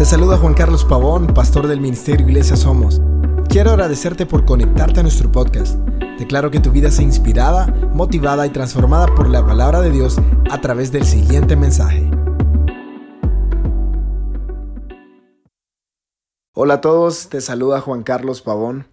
Te saluda Juan Carlos Pavón, pastor del Ministerio Iglesia Somos. Quiero agradecerte por conectarte a nuestro podcast. Declaro que tu vida sea inspirada, motivada y transformada por la palabra de Dios a través del siguiente mensaje. Hola a todos, te saluda Juan Carlos Pavón.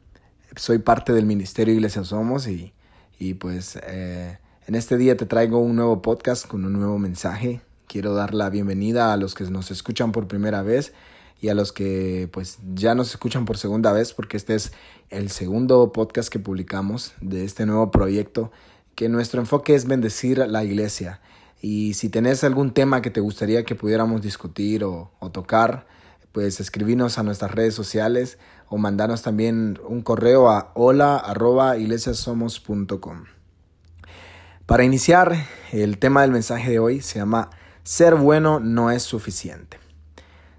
Soy parte del Ministerio Iglesia Somos y, y pues eh, en este día te traigo un nuevo podcast con un nuevo mensaje Quiero dar la bienvenida a los que nos escuchan por primera vez y a los que pues ya nos escuchan por segunda vez porque este es el segundo podcast que publicamos de este nuevo proyecto que nuestro enfoque es bendecir la iglesia. Y si tenés algún tema que te gustaría que pudiéramos discutir o, tocar pues escribinos a nuestras redes sociales o mandarnos también un correo a hola Para iniciar, el tema del mensaje de hoy se llama ser bueno no es suficiente.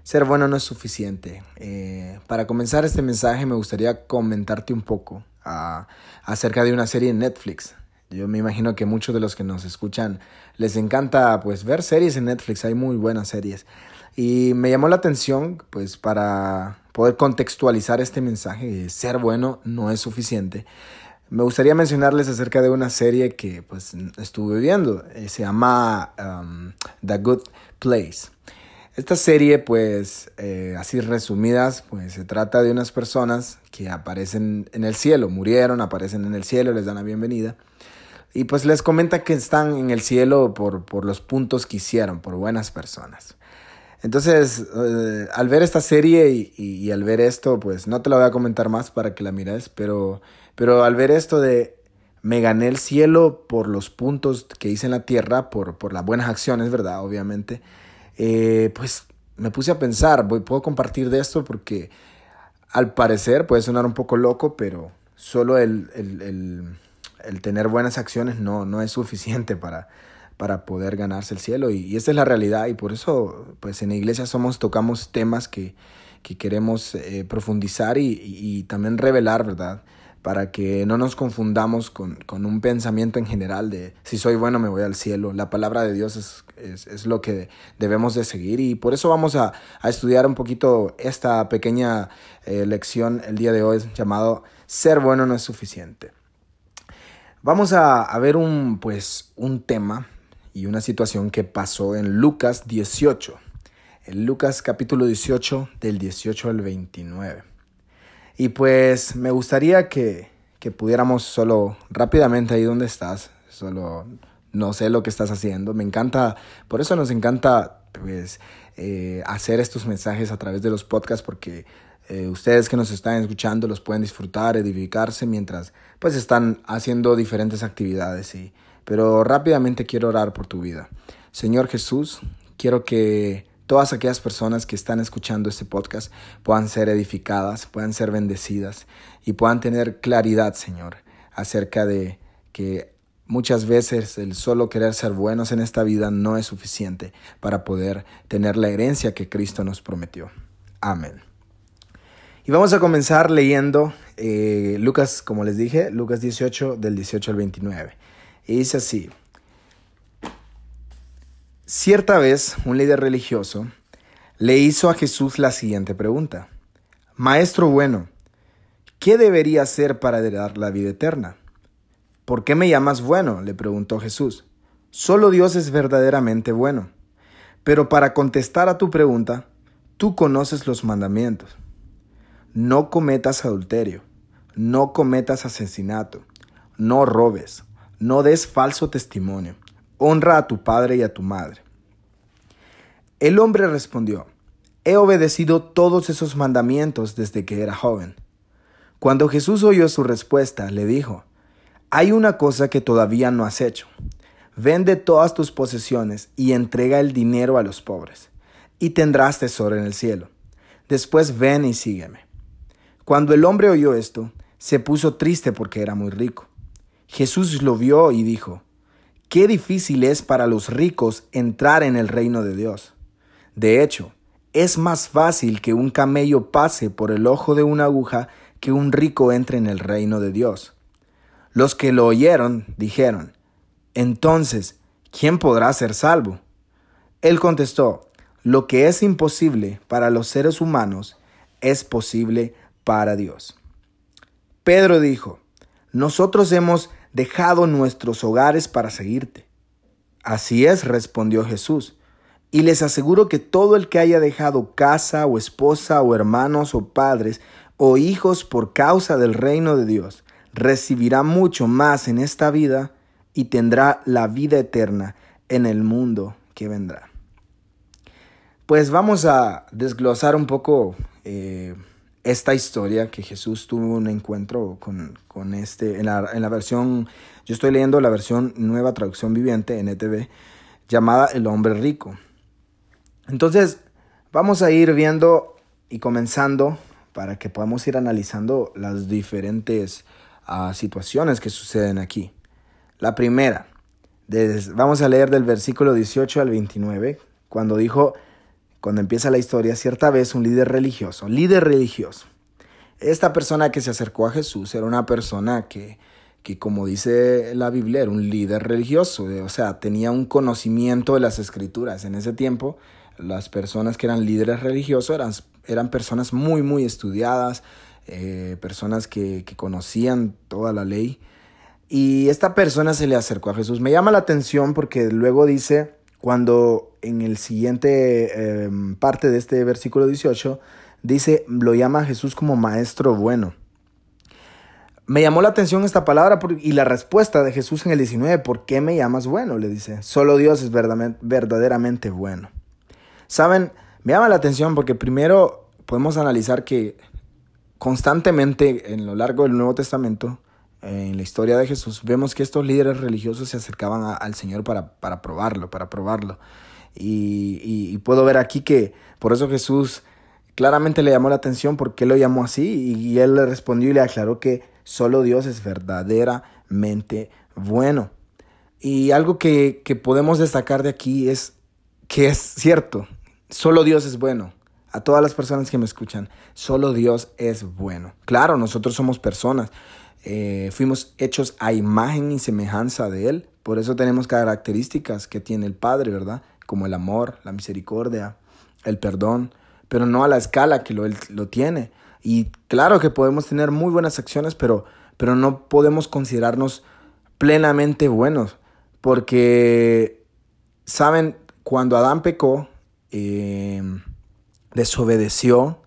Ser bueno no es suficiente. Eh, para comenzar este mensaje me gustaría comentarte un poco ah, acerca de una serie en Netflix. Yo me imagino que muchos de los que nos escuchan les encanta pues ver series en Netflix, hay muy buenas series. Y me llamó la atención pues para poder contextualizar este mensaje, ser bueno no es suficiente. Me gustaría mencionarles acerca de una serie que pues estuve viendo. Eh, se llama um, The Good Place. Esta serie, pues, eh, así resumidas, pues se trata de unas personas que aparecen en el cielo, murieron, aparecen en el cielo, les dan la bienvenida. Y pues les comenta que están en el cielo por, por los puntos que hicieron, por buenas personas. Entonces, eh, al ver esta serie y, y, al ver esto, pues no te lo voy a comentar más para que la mires, pero pero al ver esto de me gané el cielo por los puntos que hice en la tierra, por, por las buenas acciones, ¿verdad? Obviamente, eh, pues me puse a pensar, voy, puedo compartir de esto porque al parecer puede sonar un poco loco, pero solo el, el, el, tener buenas acciones no, no es suficiente para, para poder ganarse el cielo. Y, y, esa es la realidad y por eso pues en la iglesia somos, tocamos temas que, que queremos eh, profundizar y, y, y también revelar, ¿verdad? Para que no nos confundamos con, un pensamiento en general de si soy bueno me voy al cielo. La palabra de Dios es, es, lo que debemos de seguir y por eso vamos a, estudiar un poquito esta pequeña eh, lección el día de hoy llamado Ser bueno no es suficiente. Vamos a, a ver un, pues, un tema y una situación que pasó en Lucas 18. En Lucas capítulo 18 del 18 al 29. Y pues me gustaría que, que pudiéramos solo rápidamente ahí donde estás, solo no sé lo que estás haciendo. Me encanta, por eso nos encanta pues eh, hacer estos mensajes a través de los podcasts porque eh, ustedes que nos están escuchando los pueden disfrutar, edificarse mientras pues están haciendo diferentes actividades. Y, pero rápidamente quiero orar por tu vida. Señor Jesús, quiero que todas aquellas personas que están escuchando este podcast puedan ser edificadas, puedan ser bendecidas y puedan tener claridad, Señor, acerca de que muchas veces el solo querer ser buenos en esta vida no es suficiente para poder tener la herencia que Cristo nos prometió. Amén. Y vamos a comenzar leyendo eh, Lucas, como les dije, Lucas 18 del 18 al 29. Y dice así, Cierta vez, un líder religioso le hizo a Jesús la siguiente pregunta. Maestro bueno, ¿qué debería hacer para heredar la vida eterna? ¿Por qué me llamas bueno? le preguntó Jesús. Solo Dios es verdaderamente bueno. Pero para contestar a tu pregunta, tú conoces los mandamientos. No cometas adulterio, no cometas asesinato, no robes, no des falso testimonio honra a tu padre y a tu madre. El hombre respondió, he obedecido todos esos mandamientos desde que era joven. Cuando Jesús oyó su respuesta, le dijo, hay una cosa que todavía no has hecho. Vende todas tus posesiones y entrega el dinero a los pobres, y tendrás tesoro en el cielo. Después ven y sígueme. Cuando el hombre oyó esto, se puso triste porque era muy rico. Jesús lo vio y dijo, Qué difícil es para los ricos entrar en el reino de Dios. De hecho, es más fácil que un camello pase por el ojo de una aguja que un rico entre en el reino de Dios. Los que lo oyeron dijeron, entonces, ¿quién podrá ser salvo? Él contestó, lo que es imposible para los seres humanos es posible para Dios. Pedro dijo, nosotros hemos dejado nuestros hogares para seguirte. Así es, respondió Jesús. Y les aseguro que todo el que haya dejado casa o esposa o hermanos o padres o hijos por causa del reino de Dios, recibirá mucho más en esta vida y tendrá la vida eterna en el mundo que vendrá. Pues vamos a desglosar un poco eh, esta historia que Jesús tuvo un encuentro con, con este, en la, en la, versión, yo estoy leyendo la versión nueva traducción viviente, NTV, llamada El hombre rico. Entonces, vamos a ir viendo y comenzando para que podamos ir analizando las diferentes uh, situaciones que suceden aquí. La primera, vamos a leer del versículo 18 al 29, cuando dijo, cuando empieza la historia, cierta vez un líder religioso, líder religioso. Esta persona que se acercó a Jesús era una persona que, que como dice la Biblia, era un líder religioso, o sea, tenía un conocimiento de las escrituras. En ese tiempo, las personas que eran líderes religiosos eran, eran personas muy, muy estudiadas, eh, personas que, que conocían toda la ley. Y esta persona se le acercó a Jesús. Me llama la atención porque luego dice, cuando en el siguiente em, parte de este versículo 18 dice, lo llama Jesús como maestro bueno. Me llamó la atención esta palabra y la respuesta de Jesús en el 19, ¿por qué me llamas bueno? Le dice, solo Dios es verdaderamente bueno. Saben, me llama la atención porque primero podemos analizar que constantemente en lo largo del Nuevo Testamento en la historia de Jesús, vemos que estos líderes religiosos se acercaban al Señor para, para probarlo, para probarlo. Y, puedo ver aquí que por eso Jesús claramente le llamó la atención porque lo llamó así y, él le respondió y le aclaró que solo Dios es verdaderamente bueno. Y algo que, que podemos destacar de aquí es que es cierto, solo Dios es bueno. A todas las personas que me escuchan, solo Dios es bueno. Claro, nosotros somos personas, eh, fuimos hechos a imagen y semejanza de Él. Por eso tenemos características que tiene el Padre, ¿verdad? Como el amor, la misericordia, el perdón, pero no a la escala que lo, Él lo tiene. Y claro que podemos tener muy buenas acciones, pero, pero no podemos considerarnos plenamente buenos. Porque, ¿saben? Cuando Adán pecó, eh, desobedeció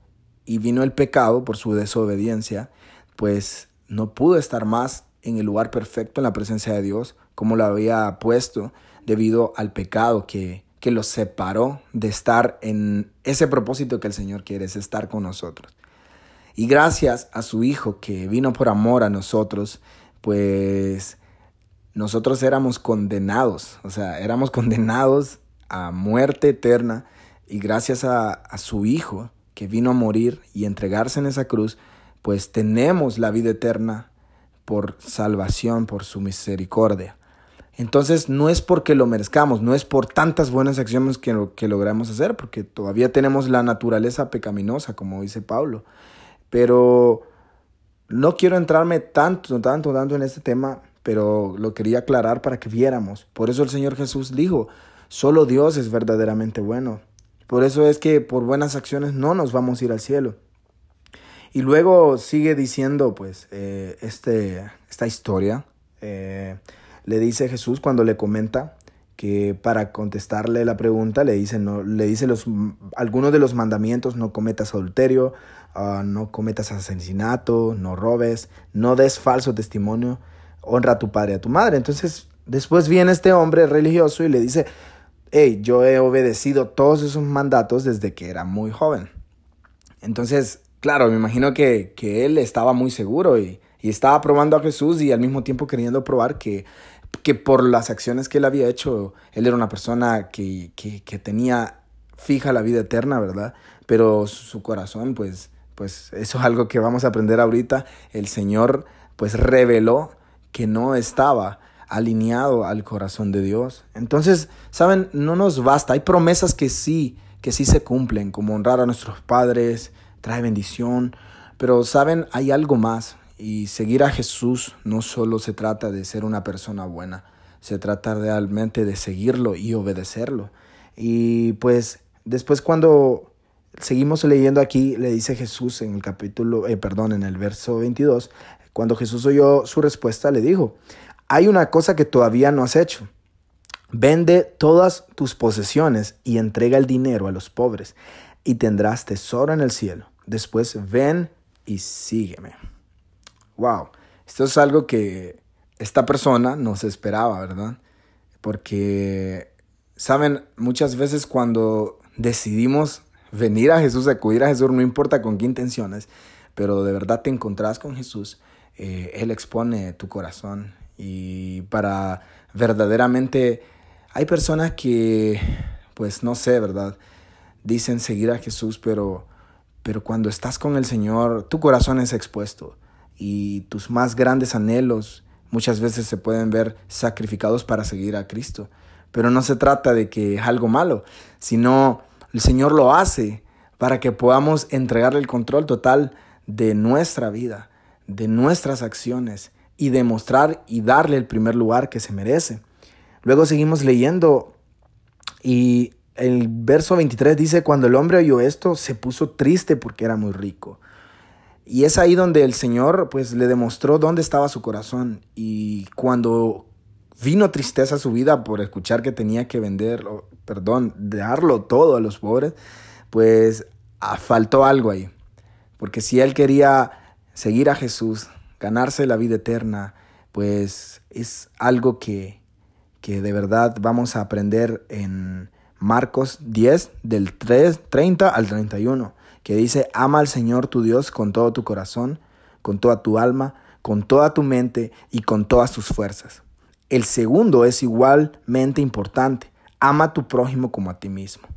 y vino el pecado por su desobediencia, pues no pudo estar más en el lugar perfecto en la presencia de Dios como lo había puesto debido al pecado que, que lo separó de estar en ese propósito que el Señor quiere, es estar con nosotros. Y gracias a su Hijo que vino por amor a nosotros, pues nosotros éramos condenados, o sea, éramos condenados a muerte eterna y gracias a su Hijo que vino a morir y entregarse en esa cruz, pues tenemos la vida eterna por salvación, por su misericordia. Entonces no es porque lo merezcamos, no es por tantas buenas acciones que, logramos hacer, porque todavía tenemos la naturaleza pecaminosa, como dice Pablo. Pero no quiero entrarme tanto, tanto, tanto en este tema, pero lo quería aclarar para que viéramos. Por eso el Señor Jesús dijo, solo Dios es verdaderamente bueno. Por eso es que por buenas acciones no nos vamos a ir al cielo. Y luego sigue diciendo, pues, eh, este, esta historia. Eh, le dice Jesús cuando le comenta que para contestarle la pregunta le dice, no, le dice los, algunos de los mandamientos, no cometas adulterio, uh, no cometas asesinato, no robes, no des falso testimonio, honra a tu padre y a tu madre. Entonces, después viene este hombre religioso y le dice, hey, yo he obedecido todos esos mandatos desde que era muy joven. Entonces, Claro, me imagino que, él estaba muy seguro y, estaba probando a Jesús y al mismo tiempo queriendo probar que, que por las acciones que él había hecho, él era una persona que, tenía fija la vida eterna, ¿verdad? Pero su corazón, pues, pues eso es algo que vamos a aprender ahorita. El Señor, pues, reveló que no estaba alineado al corazón de Dios. Entonces, saben, no nos basta. Hay promesas que sí, que sí se cumplen, como honrar a nuestros padres, trae bendición, pero saben, hay algo más y seguir a Jesús no solo se trata de ser una persona buena, se trata realmente de seguirlo y obedecerlo. Y pues después cuando seguimos leyendo aquí, le dice Jesús en el capítulo, eh, perdón, en el verso 22, cuando Jesús oyó su respuesta, le dijo, hay una cosa que todavía no has hecho. Vende todas tus posesiones y entrega el dinero a los pobres y tendrás tesoro en el cielo. Después ven y sígueme. Wow, esto es algo que esta persona no se esperaba, ¿verdad? Porque, saben, muchas veces cuando decidimos venir a Jesús, acudir a Jesús, no importa con qué intenciones, pero de verdad te encontrás con Jesús, eh, Él expone tu corazón. Y para verdaderamente, hay personas que, pues no sé, ¿verdad? Dicen seguir a Jesús, pero, pero cuando estás con el Señor, tu corazón es expuesto y tus más grandes anhelos muchas veces se pueden ver sacrificados para seguir a Cristo. Pero no se trata de que es algo malo, sino el Señor lo hace para que podamos entregarle el control total de nuestra vida, de nuestras acciones y demostrar y darle el primer lugar que se merece. Luego seguimos leyendo y el verso 23 dice, cuando el hombre oyó esto, se puso triste porque era muy rico. Y es ahí donde el Señor pues le demostró dónde estaba su corazón. Y cuando vino tristeza a su vida por escuchar que tenía que vender, perdón, darlo todo a los pobres, pues faltó algo ahí. Porque si él quería seguir a Jesús, ganarse la vida eterna, pues es algo que, que de verdad vamos a aprender en Marcos 10, del 3, 30 al 31, que dice, ama al Señor tu Dios con todo tu corazón, con toda tu alma, con toda tu mente y con todas tus fuerzas. El segundo es igualmente importante, ama a tu prójimo como a ti mismo.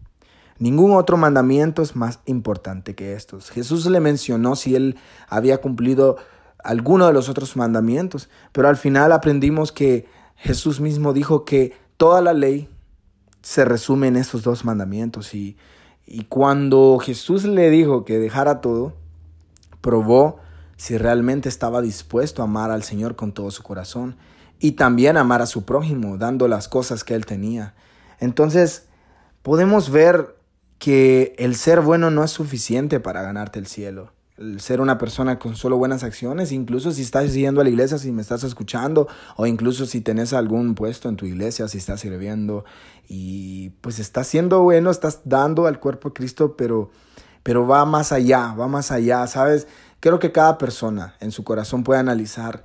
Ningún otro mandamiento es más importante que estos. Jesús le mencionó si él había cumplido alguno de los otros mandamientos, pero al final aprendimos que Jesús mismo dijo que toda la ley se resume en estos dos mandamientos y, y cuando Jesús le dijo que dejara todo, probó si realmente estaba dispuesto a amar al Señor con todo su corazón y también amar a su prójimo, dando las cosas que él tenía. Entonces, podemos ver que el ser bueno no es suficiente para ganarte el cielo ser una persona con solo buenas acciones, incluso si estás yendo a la iglesia, si me estás escuchando, o incluso si tenés algún puesto en tu iglesia, si estás sirviendo y pues estás siendo bueno, estás dando al cuerpo de Cristo, pero, pero va más allá, va más allá, ¿sabes? Creo que cada persona en su corazón puede analizar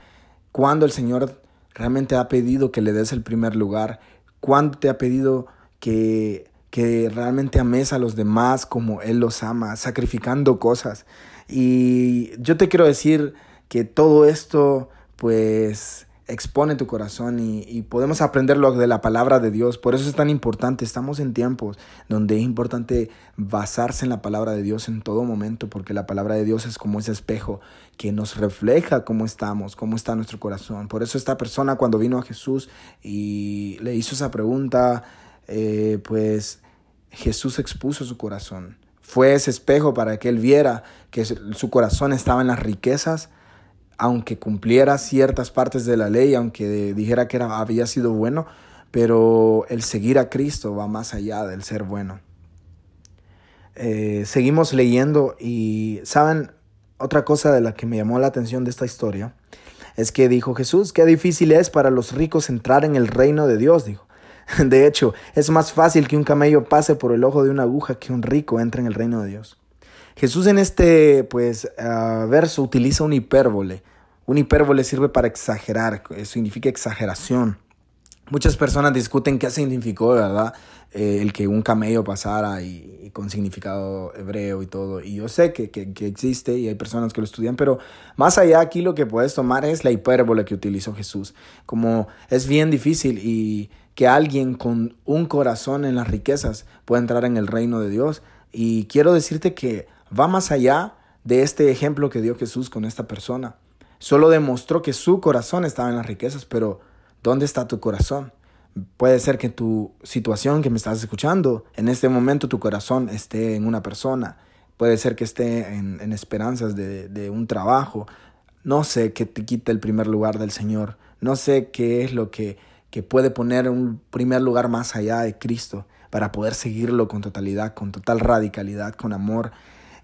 cuándo el Señor realmente ha pedido que le des el primer lugar, cuándo te ha pedido que, que realmente ames a los demás como Él los ama, sacrificando cosas. Y yo te quiero decir que todo esto pues expone tu corazón y, podemos aprenderlo de la palabra de Dios. Por eso es tan importante. Estamos en tiempos donde es importante basarse en la palabra de Dios en todo momento, porque la palabra de Dios es como ese espejo que nos refleja cómo estamos, cómo está nuestro corazón. Por eso esta persona cuando vino a Jesús y le hizo esa pregunta, eh, pues Jesús expuso su corazón. Fue ese espejo para que él viera que su corazón estaba en las riquezas, aunque cumpliera ciertas partes de la ley, aunque dijera que era, había sido bueno, pero el seguir a Cristo va más allá del ser bueno. Eh, seguimos leyendo y, ¿saben? Otra cosa de la que me llamó la atención de esta historia es que dijo Jesús, qué difícil es para los ricos entrar en el reino de Dios, dijo. De hecho, es más fácil que un camello pase por el ojo de una aguja que un rico entre en el reino de Dios. Jesús en este pues, ah, verso utiliza un hipérbole. Un hipérbole sirve para exagerar, significa exageración. Muchas personas discuten qué significó, ¿verdad? Eh, el que un camello pasara y, con significado hebreo y todo. Y yo sé que, que, que, existe y hay personas que lo estudian, pero más allá aquí lo que puedes tomar es la hipérbole que utilizó Jesús. Como es bien difícil y que alguien con un corazón en las riquezas pueda entrar en el reino de Dios. Y quiero decirte que va más allá de este ejemplo que dio Jesús con esta persona. Solo demostró que su corazón estaba en las riquezas, pero ¿dónde está tu corazón? Puede ser que tu situación que me estás escuchando, en este momento tu corazón esté en una persona, puede ser que esté en, esperanzas de, de un trabajo. No sé qué te quita el primer lugar del Señor, no sé qué es lo que que puede poner un primer lugar más allá de Cristo para poder seguirlo con totalidad, con total radicalidad, con amor.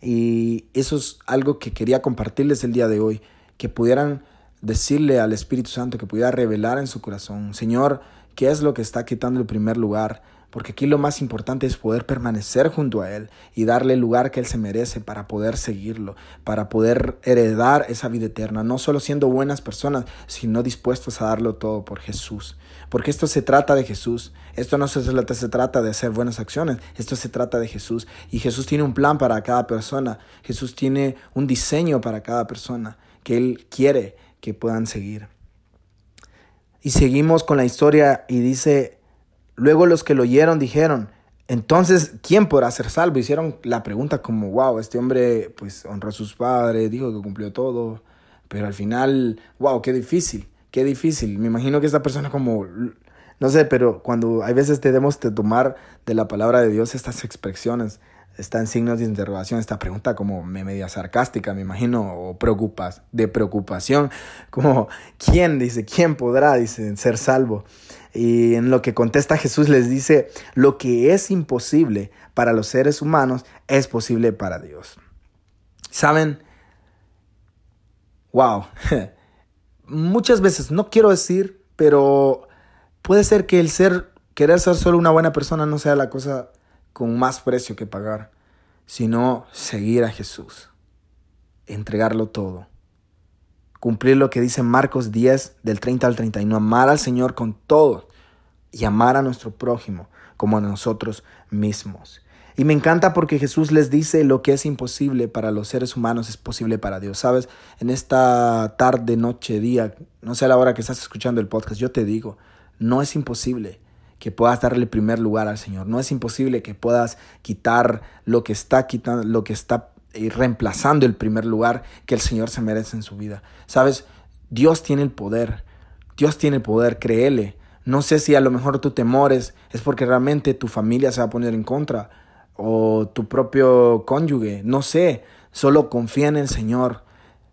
Y eso es algo que quería compartirles el día de hoy, que pudieran decirle al Espíritu Santo, que pudiera revelar en su corazón, Señor, ¿qué es lo que está quitando el primer lugar? porque aquí lo más importante es poder permanecer junto a Él y darle el lugar que Él se merece para poder seguirlo, para poder heredar esa vida eterna, no solo siendo buenas personas, sino dispuestos a darlo todo por Jesús. Porque esto se trata de Jesús, esto no se, se trata de hacer buenas acciones, esto se trata de Jesús. Y Jesús tiene un plan para cada persona, Jesús tiene un diseño para cada persona que Él quiere que puedan seguir. Y seguimos con la historia y dice Luego los que lo oyeron dijeron, entonces, ¿quién podrá ser salvo? Hicieron la pregunta como, wow, este hombre pues honró a sus padres, dijo que cumplió todo, pero al final, wow, qué difícil, qué difícil. Me imagino que esta persona como, no sé, pero cuando hay veces debemos de tomar de la palabra de Dios estas expresiones, está en signos de interrogación esta pregunta como media sarcástica, me imagino, o preocupas, de preocupación, como ¿quién? Dice, ¿quién podrá? Dice, ser salvo. Y en lo que contesta Jesús les dice, lo que es imposible para los seres humanos es posible para Dios. ¿Saben? Wow. Muchas veces, no quiero decir, pero puede ser que el ser, querer ser solo una buena persona no sea la cosa con más precio que pagar, sino seguir a Jesús, entregarlo todo, cumplir lo que dice Marcos 10 del 30 al 31, amar al Señor con todo y amar a nuestro prójimo como a nosotros mismos. Y me encanta porque Jesús les dice lo que es imposible para los seres humanos es posible para Dios. Sabes, en esta tarde, noche, día, no sé la hora que estás escuchando el podcast, yo te digo, no es imposible que puedas darle el primer lugar al Señor. No es imposible que puedas quitar lo que está quitando, lo que está eh, reemplazando el primer lugar que el Señor se merece en su vida. Sabes, Dios tiene el poder. Dios tiene el poder, créele. No sé si a lo mejor tú temores es porque realmente tu familia se va a poner en contra o tu propio cónyuge, no sé, solo confía en el Señor.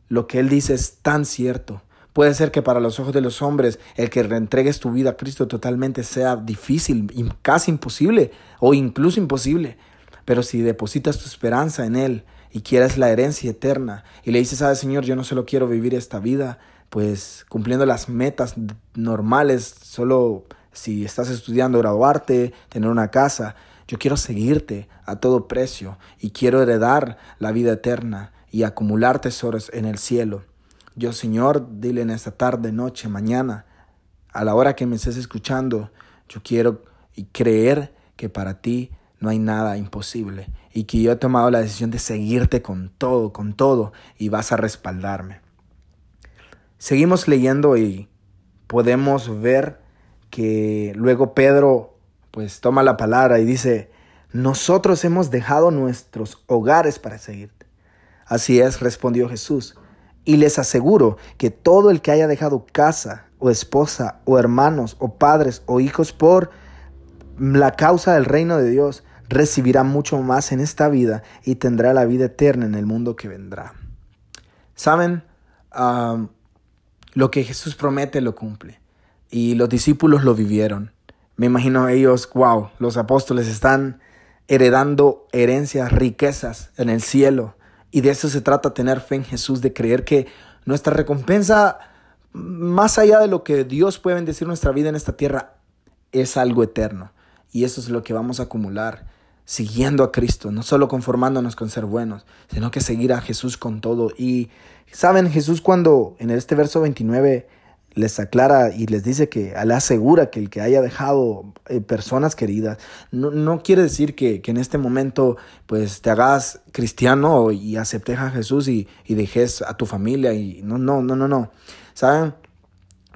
Lo que Él dice es tan cierto. Puede ser que para los ojos de los hombres el que reentregues tu vida a Cristo totalmente sea difícil, casi imposible o incluso imposible. Pero si depositas tu esperanza en Él y quieres la herencia eterna y le dices, sabes Señor, yo no solo quiero vivir esta vida, pues cumpliendo las metas normales, solo si estás estudiando graduarte, tener una casa, yo quiero seguirte a todo precio y quiero heredar la vida eterna y acumular tesoros en el cielo. Yo, Señor, dile en esta tarde, noche, mañana, a la hora que me estés escuchando, yo quiero creer que para ti no hay nada imposible y que yo he tomado la decisión de seguirte con todo, con todo y vas a respaldarme. Seguimos leyendo y podemos ver que luego Pedro pues toma la palabra y dice, nosotros hemos dejado nuestros hogares para seguirte. Así es, respondió Jesús. Y les aseguro que todo el que haya dejado casa o esposa o hermanos o padres o hijos por la causa del reino de Dios recibirá mucho más en esta vida y tendrá la vida eterna en el mundo que vendrá. ¿Saben? lo que Jesús promete lo cumple. Y los discípulos lo vivieron. Me imagino ellos, wow, los apóstoles están heredando herencias, riquezas en el cielo y de eso se trata tener fe en Jesús, de creer que nuestra recompensa, más allá de lo que Dios puede bendecir nuestra vida en esta tierra, es algo eterno. Y eso es lo que vamos a acumular siguiendo a Cristo, no solo conformándonos con ser buenos, sino que seguir a Jesús con todo. Y saben, Jesús cuando en este verso 29 les aclara y les dice que le asegura que el que haya dejado eh, personas queridas, no, no quiere decir que, que, en este momento pues te hagas cristiano y aceptes a Jesús y, y dejes a tu familia y no, no, no, no, no. ¿Saben?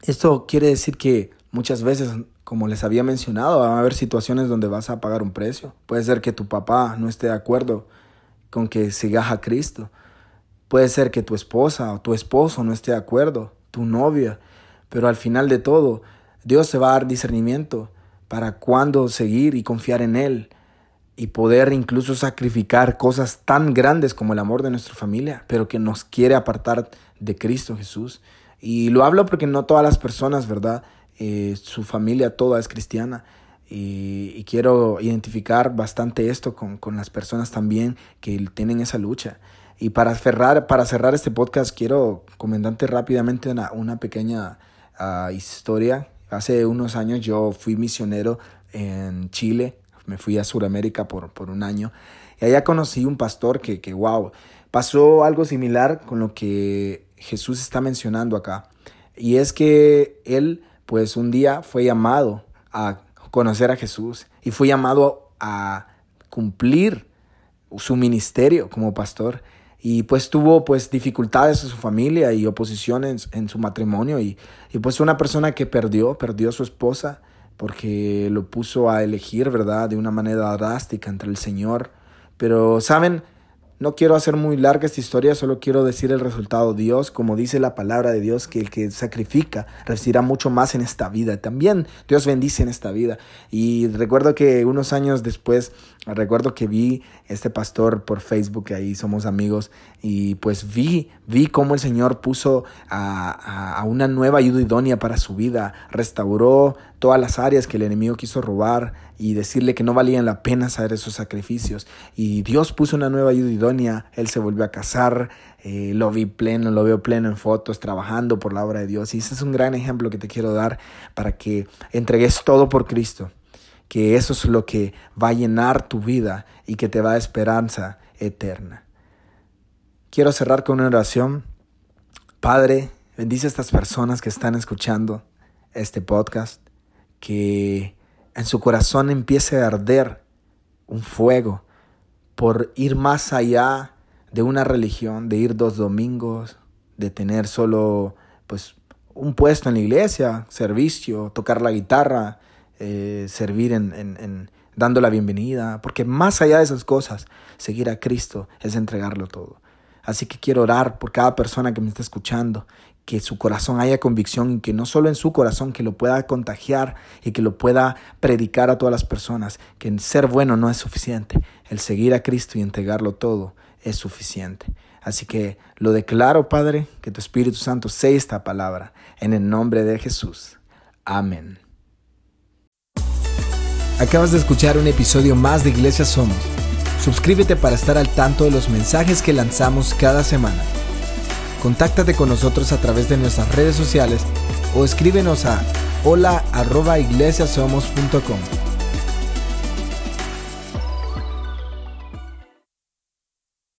Esto quiere decir que muchas veces, como les había mencionado, va a haber situaciones donde vas a pagar un precio. Puede ser que tu papá no esté de acuerdo con que sigas a Cristo. Puede ser que tu esposa o tu esposo no esté de acuerdo, tu novia. Pero al final de todo, Dios se va a dar discernimiento para cuándo seguir y confiar en Él y poder incluso sacrificar cosas tan grandes como el amor de nuestra familia, pero que nos quiere apartar de Cristo Jesús. Y lo hablo porque no todas las personas, ¿verdad? eh, su familia toda es cristiana. Y, quiero identificar bastante esto con, con, las personas también que tienen esa lucha. Y para cerrar, para cerrar este podcast, quiero comentarte rápidamente una, una pequeña uh, historia. Hace unos años yo fui misionero en Chile, me fui a Sudamérica por, por un año, y allá conocí un pastor que, que, wow, pasó algo similar con lo que Jesús está mencionando acá. Y es que él, pues un día fue llamado a conocer a Jesús y fue llamado a cumplir su ministerio como pastor y pues tuvo pues dificultades en su familia y oposiciones en, su matrimonio y, y, pues una persona que perdió, perdió a su esposa porque lo puso a elegir, ¿verdad? De una manera drástica entre el Señor. Pero, ¿saben? No quiero hacer muy larga esta historia, solo quiero decir el resultado. Dios, como dice la palabra de Dios, que el que sacrifica recibirá mucho más en esta vida. También Dios bendice en esta vida. Y recuerdo que unos años después, recuerdo que vi este pastor por Facebook, ahí somos amigos, y pues vi, vi cómo el Señor puso a, a una nueva ayuda idónea para su vida, restauró todas las áreas que el enemigo quiso robar y decirle que no valían la pena hacer esos sacrificios. Y Dios puso una nueva ayuda idónea, él se volvió a casar, eh, lo vi pleno, lo veo pleno en fotos, trabajando por la obra de Dios. Y ese es un gran ejemplo que te quiero dar para que entregues todo por Cristo, que eso es lo que va a llenar tu vida y que te va a esperanza eterna. Quiero cerrar con una oración. Padre, bendice a estas personas que están escuchando este podcast que en su corazón empiece a arder un fuego por ir más allá de una religión, de ir dos domingos, de tener solo pues un puesto en la iglesia, servicio, tocar la guitarra, eh, servir en, en, dando la bienvenida, porque más allá de esas cosas, seguir a Cristo es entregarlo todo. Así que quiero orar por cada persona que me está escuchando, que su corazón haya convicción y que no solo en su corazón, que lo pueda contagiar y que lo pueda predicar a todas las personas, que ser bueno no es suficiente, el seguir a Cristo y entregarlo todo es suficiente. Así que lo declaro, Padre, que tu Espíritu Santo sea esta palabra, en el nombre de Jesús. Amén. Acabas de escuchar un episodio más de Iglesia Somos. Suscríbete para estar al tanto de los mensajes que lanzamos cada semana. Contáctate con nosotros a través de nuestras redes sociales o escríbenos a hola.iglesiasomos.com.